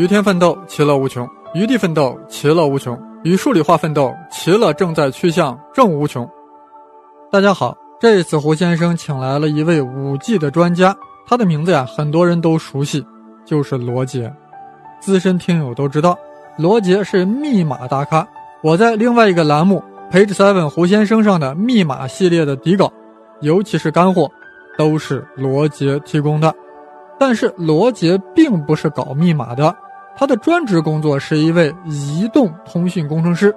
与天奋斗，其乐无穷；与地奋斗，其乐无穷；与数理化奋斗，其乐正在趋向正无穷。大家好，这一次胡先生请来了一位五 G 的专家，他的名字呀，很多人都熟悉，就是罗杰。资深听友都知道，罗杰是密码大咖。我在另外一个栏目 Page Seven 胡先生上的密码系列的底稿，尤其是干货，都是罗杰提供的。但是罗杰并不是搞密码的，他的专职工作是一位移动通讯工程师，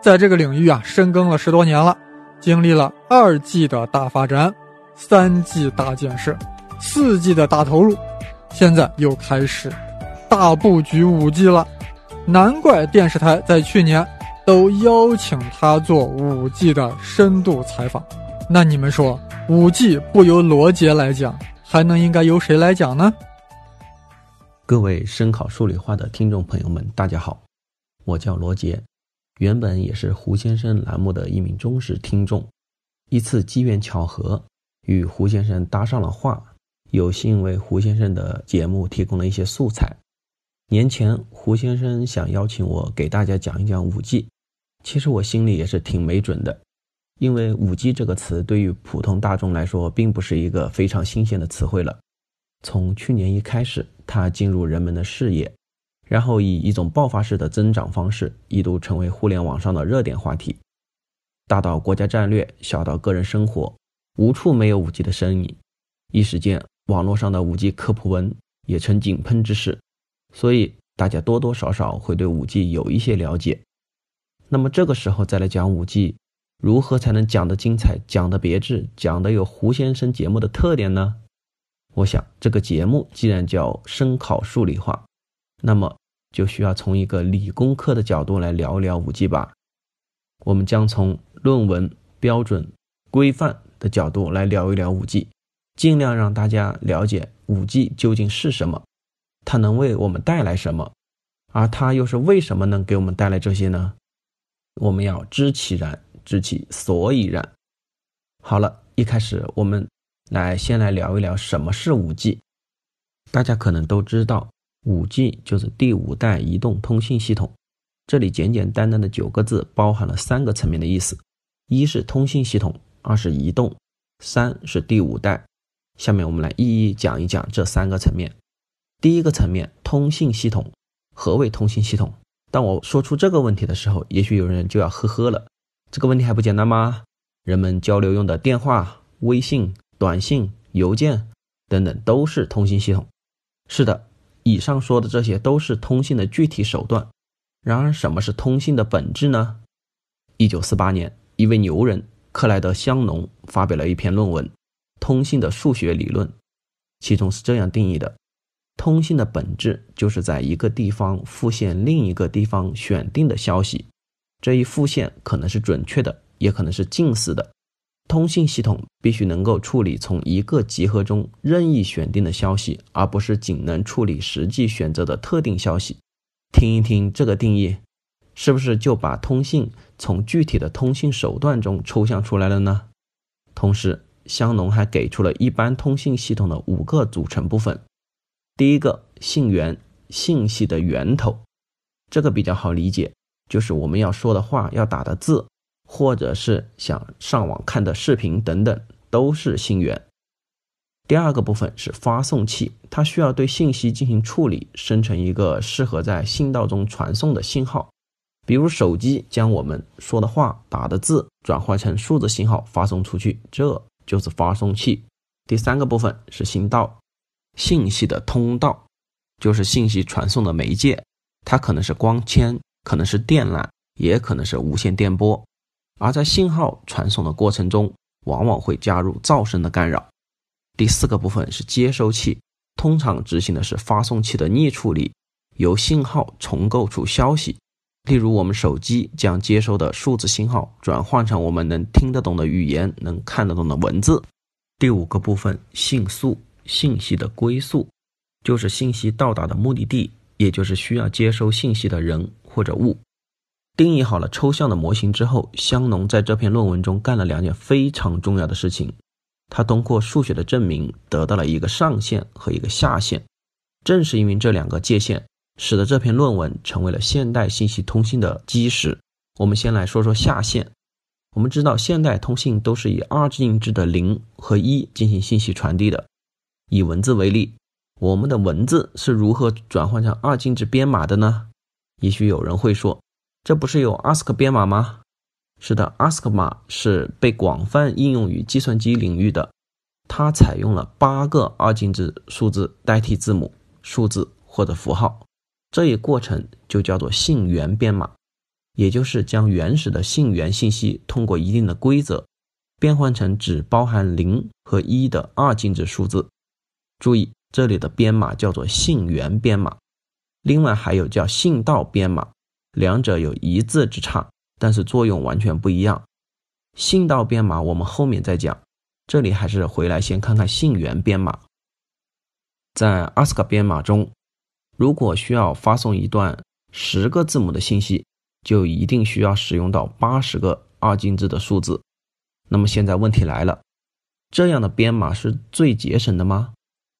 在这个领域啊深耕了十多年了。经历了二 G 的大发展，三 G 大建设，四 G 的大投入，现在又开始大布局五 G 了。难怪电视台在去年都邀请他做五 G 的深度采访。那你们说，五 G 不由罗杰来讲，还能应该由谁来讲呢？各位声考数理化的听众朋友们，大家好，我叫罗杰。原本也是胡先生栏目的一名忠实听众，一次机缘巧合与胡先生搭上了话，有幸为胡先生的节目提供了一些素材。年前胡先生想邀请我给大家讲一讲五 G，其实我心里也是挺没准的，因为五 G 这个词对于普通大众来说并不是一个非常新鲜的词汇了，从去年一开始，它进入人们的视野。然后以一种爆发式的增长方式，一度成为互联网上的热点话题。大到国家战略，小到个人生活，无处没有五 G 的身影。一时间，网络上的五 G 科普文也成井喷之势。所以，大家多多少少会对五 G 有一些了解。那么这个时候再来讲五 G，如何才能讲得精彩、讲得别致、讲得有胡先生节目的特点呢？我想，这个节目既然叫声考数理化。那么就需要从一个理工科的角度来聊一聊五 G 吧。我们将从论文标准规范的角度来聊一聊五 G，尽量让大家了解五 G 究竟是什么，它能为我们带来什么，而它又是为什么能给我们带来这些呢？我们要知其然，知其所以然。好了，一开始我们来先来聊一聊什么是五 G。大家可能都知道。五 G 就是第五代移动通信系统，这里简简单单的九个字包含了三个层面的意思：一是通信系统，二是移动，三是第五代。下面我们来一一讲一讲这三个层面。第一个层面，通信系统。何为通信系统？当我说出这个问题的时候，也许有人就要呵呵了。这个问题还不简单吗？人们交流用的电话、微信、短信、邮件等等，都是通信系统。是的。以上说的这些都是通信的具体手段。然而，什么是通信的本质呢？一九四八年，一位牛人克莱德·香农发表了一篇论文《通信的数学理论》，其中是这样定义的：通信的本质就是在一个地方复现另一个地方选定的消息，这一复现可能是准确的，也可能是近似的。通信系统必须能够处理从一个集合中任意选定的消息，而不是仅能处理实际选择的特定消息。听一听这个定义，是不是就把通信从具体的通信手段中抽象出来了呢？同时，香农还给出了一般通信系统的五个组成部分。第一个，信源，信息的源头，这个比较好理解，就是我们要说的话，要打的字。或者是想上网看的视频等等，都是信源。第二个部分是发送器，它需要对信息进行处理，生成一个适合在信道中传送的信号。比如手机将我们说的话、打的字转换成数字信号发送出去，这就是发送器。第三个部分是信道，信息的通道就是信息传送的媒介，它可能是光纤，可能是电缆，也可能是无线电波。而在信号传送的过程中，往往会加入噪声的干扰。第四个部分是接收器，通常执行的是发送器的逆处理，由信号重构出消息。例如，我们手机将接收的数字信号转换成我们能听得懂的语言，能看得懂的文字。第五个部分，信速，信息的归宿，就是信息到达的目的地，也就是需要接收信息的人或者物。定义好了抽象的模型之后，香农在这篇论文中干了两件非常重要的事情。他通过数学的证明得到了一个上限和一个下限。正是因为这两个界限，使得这篇论文成为了现代信息通信的基石。我们先来说说下限。我们知道，现代通信都是以二进制的零和一进行信息传递的。以文字为例，我们的文字是如何转换成二进制编码的呢？也许有人会说，这不是有 ASC 编码吗？是的，ASC 码是被广泛应用于计算机领域的，它采用了八个二进制数字代替字母、数字或者符号，这一过程就叫做信源编码，也就是将原始的信源信息通过一定的规则变换成只包含零和一的二进制数字。注意，这里的编码叫做信源编码，另外还有叫信道编码，两者有一字之差，但是作用完全不一样。信道编码我们后面再讲，这里还是回来先看看信源编码。在 ask 编码中，如果需要发送一段十个字母的信息，就一定需要使用到八十个二进制的数字。那么现在问题来了，这样的编码是最节省的吗？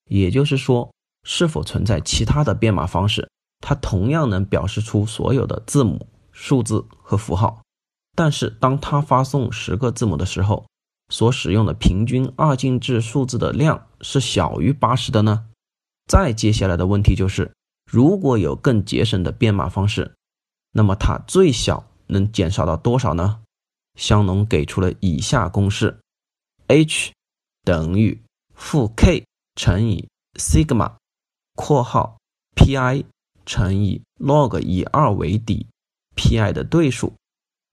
也就是说，是否存在其他的编码方式，它同样能表示出所有的字母、数字和符号，但是当它发送十个字母的时候，所使用的平均二进制数字的量是小于八十的呢？再接下来的问题就是，如果有更节省的编码方式，那么它最小能减少到多少呢？香农给出了以下公式：h 等于负 k。乘以 sigma（ 括号 pi 乘以 log 以二为底 pi 的对数）（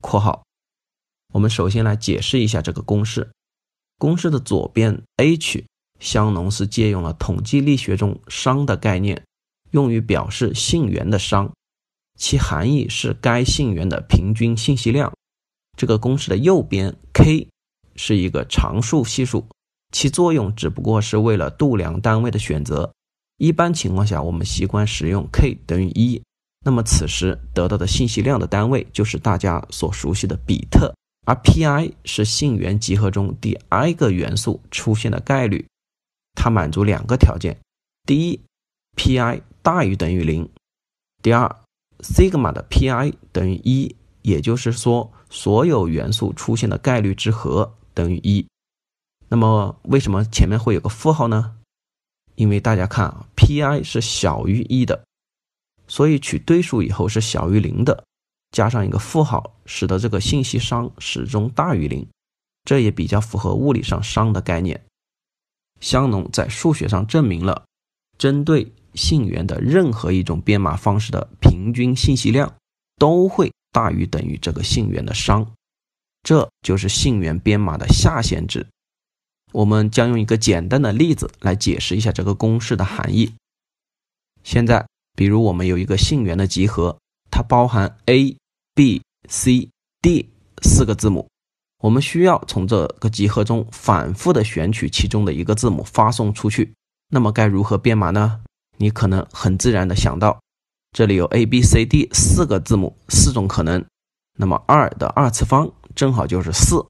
括号）。我们首先来解释一下这个公式。公式的左边 h，香农是借用了统计力学中商的概念，用于表示信源的商，其含义是该信源的平均信息量。这个公式的右边 k 是一个常数系数。其作用只不过是为了度量单位的选择。一般情况下，我们习惯使用 k 等于一，那么此时得到的信息量的单位就是大家所熟悉的比特。而 pi 是信源集合中第 i 个元素出现的概率，它满足两个条件：第一，pi 大于等于零；第二，sigma 的 pi 等于一，也就是说，所有元素出现的概率之和等于一。那么为什么前面会有个负号呢？因为大家看啊，pi 是小于一的，所以取对数以后是小于零的，加上一个负号，使得这个信息商始终大于零，这也比较符合物理上商的概念。香农在数学上证明了，针对信源的任何一种编码方式的平均信息量都会大于等于这个信源的商，这就是信源编码的下限值。我们将用一个简单的例子来解释一下这个公式的含义。现在，比如我们有一个信源的集合，它包含 a、b、c、d 四个字母，我们需要从这个集合中反复的选取其中的一个字母发送出去。那么该如何编码呢？你可能很自然的想到，这里有 a、b、c、d 四个字母，四种可能，那么二的二次方正好就是四，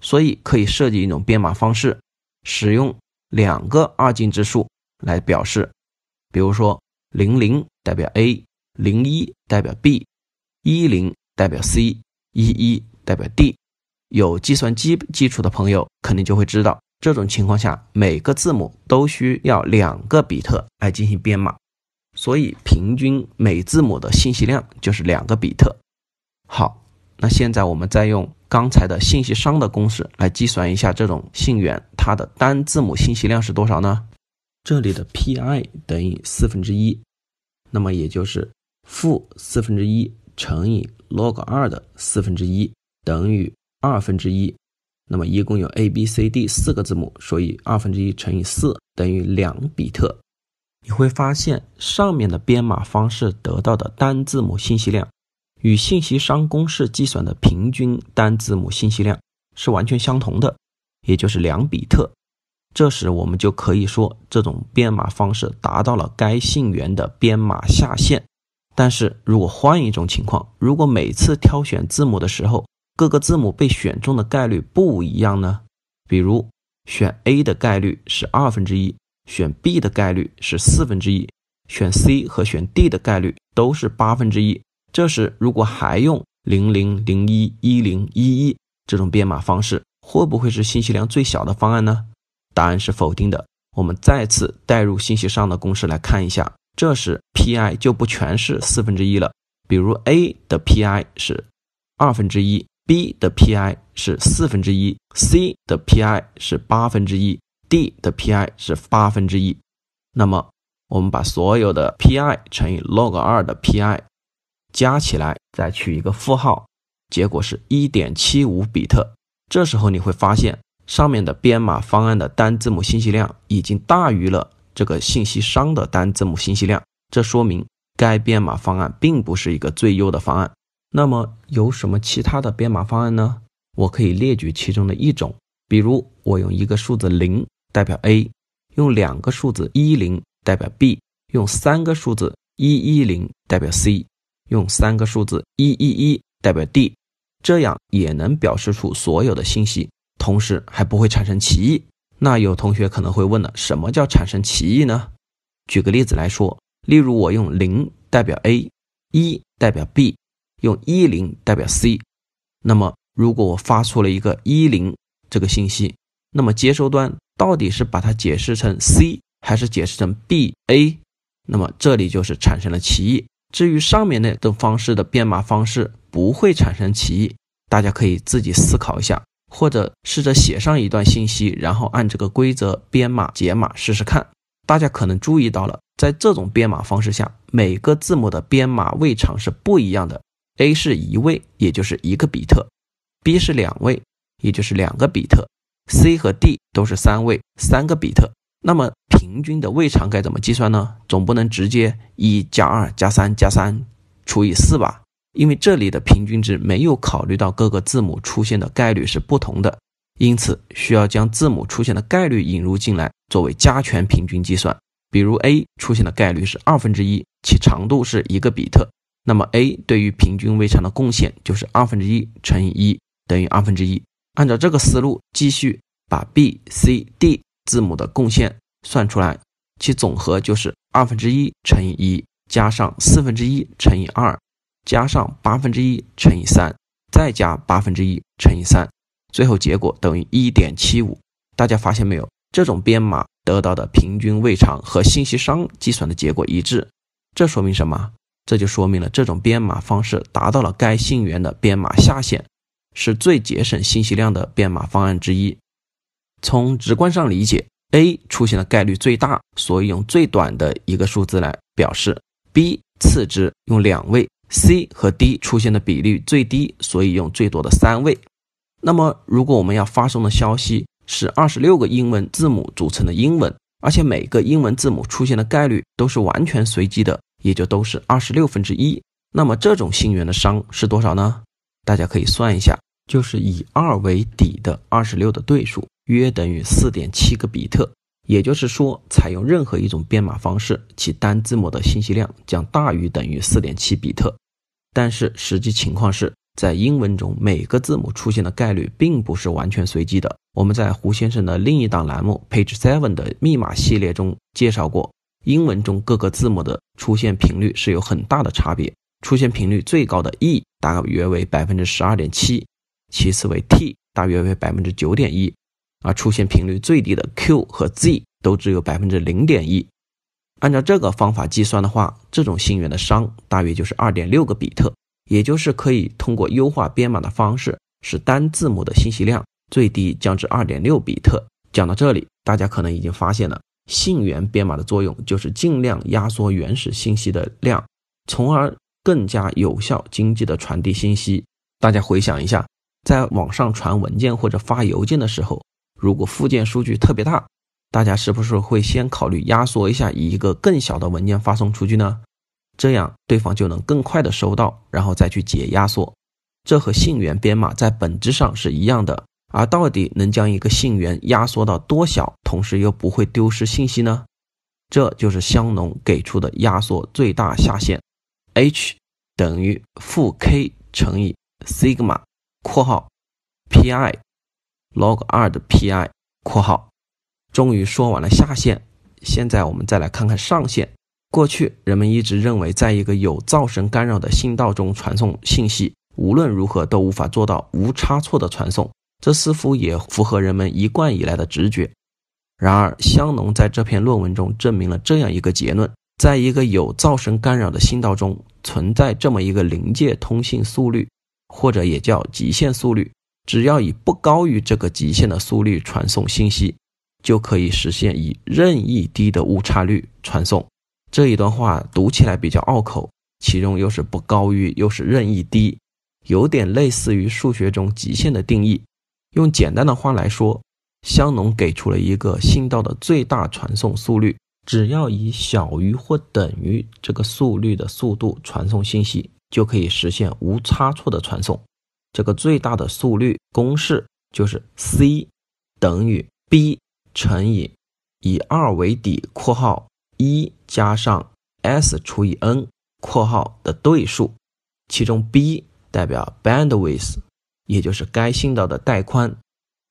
所以可以设计一种编码方式。使用两个二进制数来表示，比如说零零代表 A，零一代表 B，一零代表 C，一一代表 D。有计算机基础的朋友肯定就会知道，这种情况下每个字母都需要两个比特来进行编码，所以平均每字母的信息量就是两个比特。好，那现在我们再用。刚才的信息商的公式来计算一下这种信源它的单字母信息量是多少呢？这里的 pi 等于四分之一，那么也就是负四分之一乘以 log 二的四分之一等于二分之一。那么一共有 a b c d 四个字母，所以二分之一乘以四等于两比特。你会发现上面的编码方式得到的单字母信息量。与信息商公式计算的平均单字母信息量是完全相同的，也就是两比特。这时我们就可以说，这种编码方式达到了该信源的编码下限。但是如果换一种情况，如果每次挑选字母的时候，各个字母被选中的概率不一样呢？比如，选 A 的概率是二分之一，选 B 的概率是四分之一，选 C 和选 D 的概率都是八分之一。这时如果还用零零零一一零一一这种编码方式，会不会是信息量最小的方案呢？答案是否定的。我们再次代入信息商的公式来看一下，这时 Pi 就不全是四分之一了。比如 A 的 Pi 是二分之一，B 的 Pi 是四分之一，C 的 Pi 是八分之一，D 的 Pi 是八分之一。那么我们把所有的 Pi 乘以 log 二的 Pi 加起来，再取一个负号，结果是一点七五比特。这时候你会发现，上面的编码方案的单字母信息量已经大于了这个信息商的单字母信息量，这说明。该编码方案并不是一个最优的方案。那么有什么其他的编码方案呢？我可以列举其中的一种，比如我用一个数字零代表 A，用两个数字一零代表 B，用三个数字一一零代表 C，用三个数字一一一代表 D，这样也能表示出所有的信息，同时还不会产生歧义。那有同学可能会问了，什么叫产生歧义呢？举个例子来说。例如，我用零代表 A，一代表 B，用一零代表 C。那么，如果我发出了一个一零这个信息，那么接收端到底是把它解释成 C 还是解释成 B A？那么这里就是产生了歧义。至于上面那种方式的编码方式不会产生歧义，大家可以自己思考一下，或者试着写上一段信息，然后按这个规则编码解码试试看。大家可能注意到了。在这种编码方式下，每个字母的编码位长是不一样的。A 是一位，也就是一个比特；B 是两位，也就是两个比特；C 和 D 都是三位，三个比特。那么平均的位长该怎么计算呢？总不能直接一加二加三加三除以四吧？因为这里的平均值没有考虑到各个字母出现的概率是不同的，因此需要将字母出现的概率引入进来，作为加权平均计算。比如 A 出现的概率是二分之一，其长度是一个比特，那么 A 对于平均位长的贡献就是二分之一乘以一等于二分之一。按照这个思路，继续把 B、C、D 字母的贡献算出来，其总和就是二分之一乘以一加上四分之一乘以二加上八分之一乘以三再加八分之一乘以三，最后结果等于一点七五。大家发现没有？这种编码。得到的平均位长和信息商计算的结果一致，这说明什么？这就说明了这种编码方式达到了该信源的编码下限，是最节省信息量的编码方案之一。从直观上理解，A 出现的概率最大，所以用最短的一个数字来表示；B 次之，用两位；C 和 D 出现的比率最低，所以用最多的三位。那么，如果我们要发送的消息，是二十六个英文字母组成的英文，而且每个英文字母出现的概率都是完全随机的，也就都是二十六分之一。那么这种信源的商是多少呢？大家可以算一下，就是以二为底的二十六的对数，约等于四点七个比特。也就是说，采用任何一种编码方式，其单字母的信息量将大于等于四点七比特。但是实际情况是。在英文中，每个字母出现的概率并不是完全随机的。我们在胡先生的另一档栏目 Page Seven 的密码系列中介绍过，英文中各个字母的出现频率是有很大的差别。出现频率最高的 E 大约为百分之十二点七，其次为 T 大约为百分之九点一，而出现频率最低的 Q 和 Z 都只有百分之零点一。按照这个方法计算的话，这种信源的商大约就是二点六个比特。也就是可以通过优化编码的方式，使单字母的信息量最低降至二点六比特。讲到这里，大家可能已经发现了，信源编码的作用就是尽量压缩原始信息的量，从而更加有效、经济的传递信息。大家回想一下，在网上传文件或者发邮件的时候，如果附件数据特别大，大家是不是会先考虑压缩一下，以一个更小的文件发送出去呢？这样对方就能更快的收到，然后再去解压缩。这和信源编码在本质上是一样的。而到底能将一个信源压缩到多小，同时又不会丢失信息呢？这就是香农给出的压缩最大下限：h 等于负 k 乘以 sigma（ 括号 pi log 二的 pi 括号）。终于说完了下限，现在我们再来看看上限。过去人们一直认为，在一个有噪声干扰的信道中传送信息，无论如何都无法做到无差错的传送。这似乎也符合人们一贯以来的直觉。然而，香农在这篇论文中证明了这样一个结论：在一个有噪声干扰的信道中，存在这么一个临界通信速率，或者也叫极限速率。只要以不高于这个极限的速率传送信息，就可以实现以任意低的误差率传送。这一段话读起来比较拗口，其中又是不高于，又是任意低，有点类似于数学中极限的定义。用简单的话来说，香农给出了一个信道的最大传送速率，只要以小于或等于这个速率的速度传送信息，就可以实现无差错的传送。这个最大的速率公式就是 c 等于 b 乘以以二为底（括号）。一加上 s 除以 n（ 括号）的对数，其中 b 代表 bandwidth，也就是该信道的带宽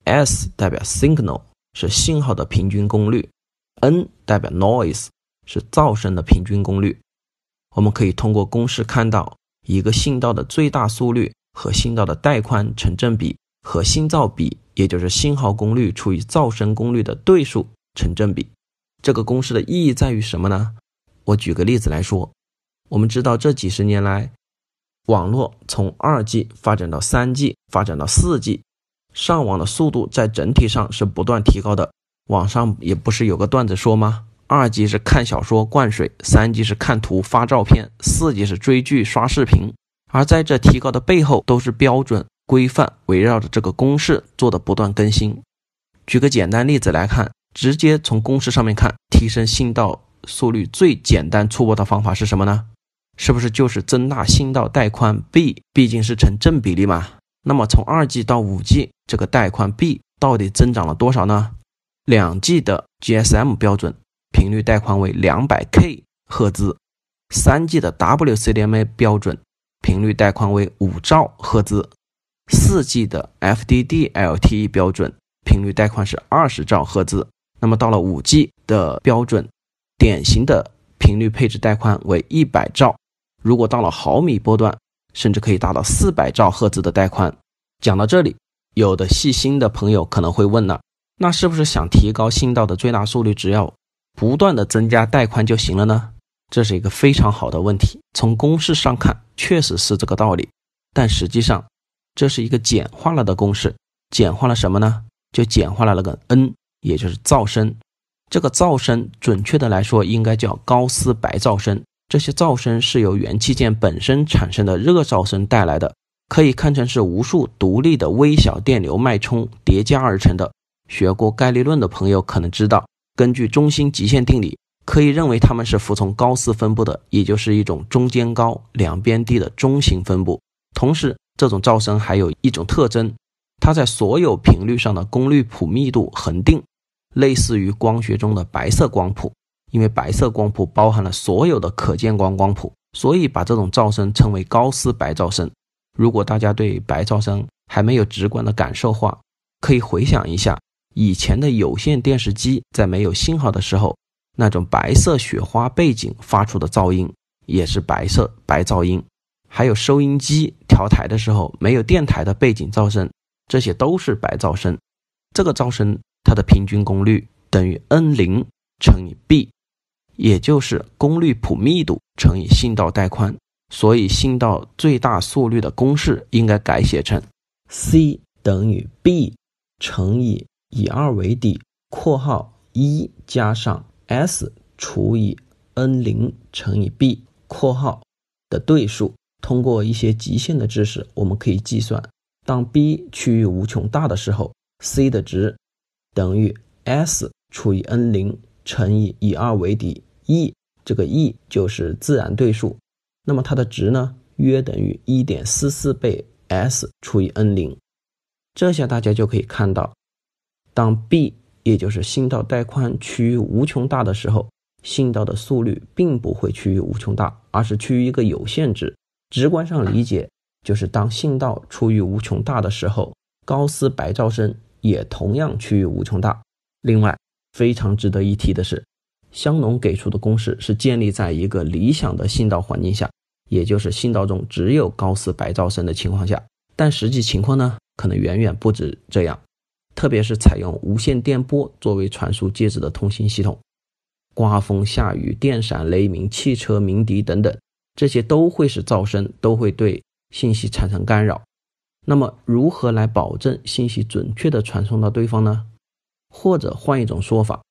；s 代表 signal，是信号的平均功率；n 代表 noise，是噪声的平均功率。我们可以通过公式看到，一个信道的最大速率和信道的带宽成正比，和信噪比，也就是信号功率除以噪声功率的对数成正比。这个公式的意义在于什么呢？我举个例子来说，我们知道这几十年来，网络从二 G 发展到三 G，发展到四 G，上网的速度在整体上是不断提高的。网上也不是有个段子说吗？二 G 是看小说灌水，三 G 是看图发照片，四 G 是追剧刷视频。而在这提高的背后，都是标准规范围绕着这个公式做的不断更新。举个简单例子来看。直接从公式上面看，提升信道速率最简单粗暴的方法是什么呢？是不是就是增大信道带宽 b？毕竟是成正比例嘛。那么从二 G 到五 G，这个带宽 b 到底增长了多少呢？两 G 的 GSM 标准频率带宽为两百 K 赫兹，三 G 的 WCDMA 标准频率带宽为五兆赫兹，四 G 的 FDD-LTE 标准频率带宽是二十兆赫兹。那么到了五 G 的标准，典型的频率配置带宽为一百兆。如果到了毫米波段，甚至可以达到四百兆赫兹的带宽。讲到这里，有的细心的朋友可能会问了：那是不是想提高信道的最大速率，只要不断的增加带宽就行了呢？这是一个非常好的问题。从公式上看，确实是这个道理。但实际上，这是一个简化了的公式。简化了什么呢？就简化了那个 n。也就是噪声，这个噪声准确的来说应该叫高斯白噪声。这些噪声是由元器件本身产生的热噪声带来的，可以看成是无数独立的微小电流脉冲叠加而成的。学过概率论的朋友可能知道，根据中心极限定理，可以认为它们是服从高斯分布的，也就是一种中间高、两边低的中型分布。同时，这种噪声还有一种特征，它在所有频率上的功率谱密度恒定。类似于光学中的白色光谱，因为白色光谱包含了所有的可见光光谱，所以把这种噪声称为高斯白噪声。如果大家对白噪声还没有直观的感受话，可以回想一下以前的有线电视机在没有信号的时候，那种白色雪花背景发出的噪音也是白色白噪音。还有收音机调台的时候没有电台的背景噪声，这些都是白噪声。这个噪声。它的平均功率等于 N 零乘以 B，也就是功率谱密度乘以信道带宽。所以信道最大速率的公式应该改写成 C 等于 B 乘以以二为底（括号一加上 S 除以 N 零乘以 B 括号）的对数。通过一些极限的知识，我们可以计算，当 B 趋于无穷大的时候，C 的值。等于 S 除以 N 零乘以以二为底 E，这个 E 就是自然对数，那么它的值呢，约等于一点四四倍 S 除以 N 零。这下大家就可以看到，当 B 也就是信道带宽趋于无穷大的时候，信道的速率并不会趋于无穷大，而是趋于一个有限值。直观上理解，就是当信道处于无穷大的时候，高斯白噪声。也同样趋于无穷大。另外，非常值得一提的是，香农给出的公式是建立在一个理想的信道环境下，也就是信道中只有高斯白噪声的情况下。但实际情况呢，可能远远不止这样。特别是采用无线电波作为传输介质的通信系统，刮风下雨、电闪雷鸣、汽车鸣笛等等，这些都会使噪声都会对信息产生干扰。那么，如何来保证信息准确地传送到对方呢？或者换一种说法，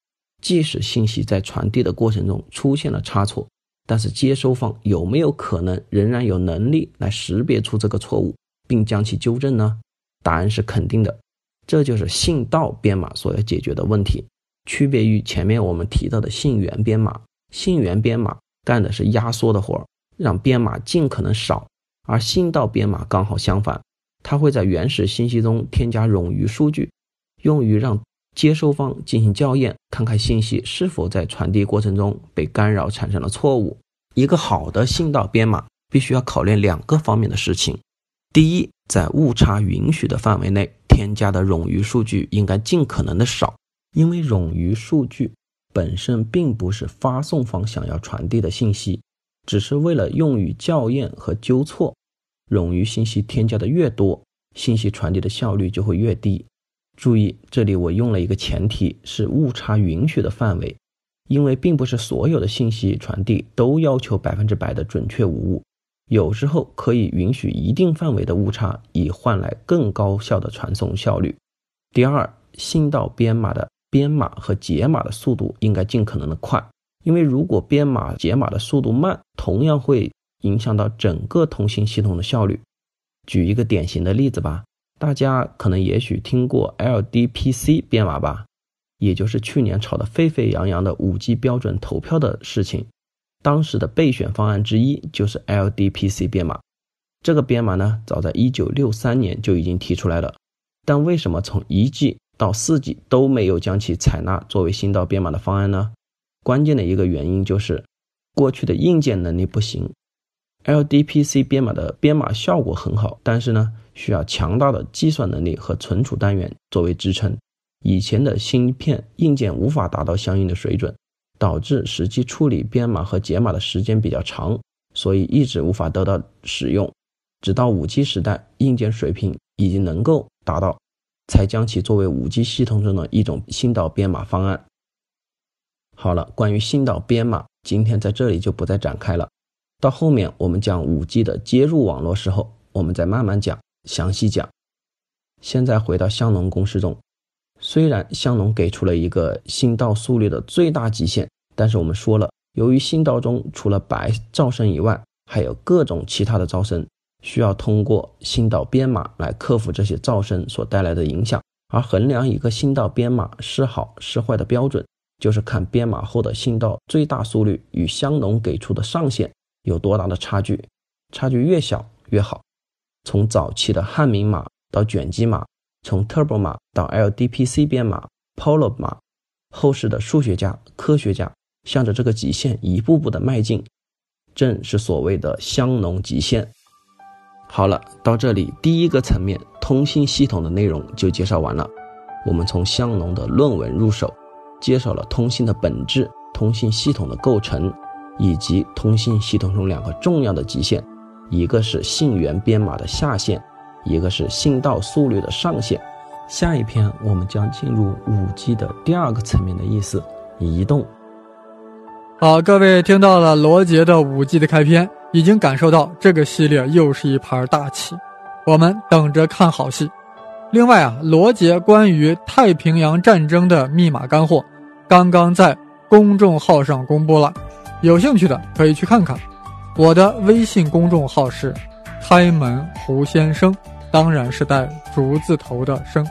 即使信息在传递的过程中出现了差错，但是接收方有没有可能仍然有能力来识别出这个错误，并将其纠正呢？答案是肯定的。这就是信道编码所要解决的问题，区别于前面我们提到的信源编码。信源编码干的是压缩的活儿，让编码尽可能少；而信道编码刚好相反，它会在原始信息中添加冗余数据，用于让接收方进行校验，看看信息是否在传递过程中被干扰产生了错误。一个好的信道编码必须要考虑两个方面的事情：第一，在误差允许的范围内。添加的冗余数据应该尽可能的少，因为冗余数据本身并不是发送方想要传递的信息，只是为了用于校验和纠错。冗余信息添加的越多，信息传递的效率就会越低。注意，这里我用了一个前提是误差允许的范围，因为并不是所有的信息传递都要求百分之百的准确无误。有时候可以允许一定范围的误差，以换来更高效的传送效率。第二，信道编码的编码和解码的速度应该尽可能的快，因为如果编码解码的速度慢，同样会影响到整个通信系统的效率。举一个典型的例子吧，大家可能也许听过 LDPC 编码吧，也就是去年炒得沸沸扬扬的 5G 标准投票的事情。当时的备选方案之一就是 LDPC 编码，这个编码呢，早在1963年就已经提出来了，但为什么从一 G 到四 G 都没有将其采纳作为新道编码的方案呢？关键的一个原因就是过去的硬件能力不行。LDPC 编码的编码效果很好，但是呢，需要强大的计算能力和存储单元作为支撑，以前的芯片硬件无法达到相应的水准。导致实际处理编码和解码的时间比较长，所以一直无法得到使用。直到 5G 时代，硬件水平已经能够达到，才将其作为 5G 系统中的一种新道编码方案。好了，关于信道编码，今天在这里就不再展开了。到后面我们讲 5G 的接入网络时候，我们再慢慢讲，详细讲。现在回到香农公式中。虽然香农给出了一个信道速率的最大极限，但是我们说了，由于信道中除了白噪声以外，还有各种其他的噪声，需要通过信道编码来克服这些噪声所带来的影响。而衡量一个信道编码是好是坏的标准，就是看编码后的信道最大速率与香农给出的上限有多大的差距，差距越小越好。从早期的汉明码到卷积码。从 Turbo 码到 LDPC 编码、Polo 码，后世的数学家、科学家向着这个极限一步步的迈进，正是所谓的香农极限。好了，到这里第一个层面通信系统的内容就介绍完了。我们从香农的论文入手，介绍了通信的本质、通信系统的构成，以及通信系统中两个重要的极限，一个是信源编码的下限。一个是信道速率的上限。下一篇我们将进入五 G 的第二个层面的意思——移动。好，各位听到了罗杰的五 G 的开篇，已经感受到这个系列又是一盘大棋，我们等着看好戏。另外啊，罗杰关于太平洋战争的密码干货，刚刚在公众号上公布了，有兴趣的可以去看看。我的微信公众号是“开门胡先生”。当然是带竹字头的生。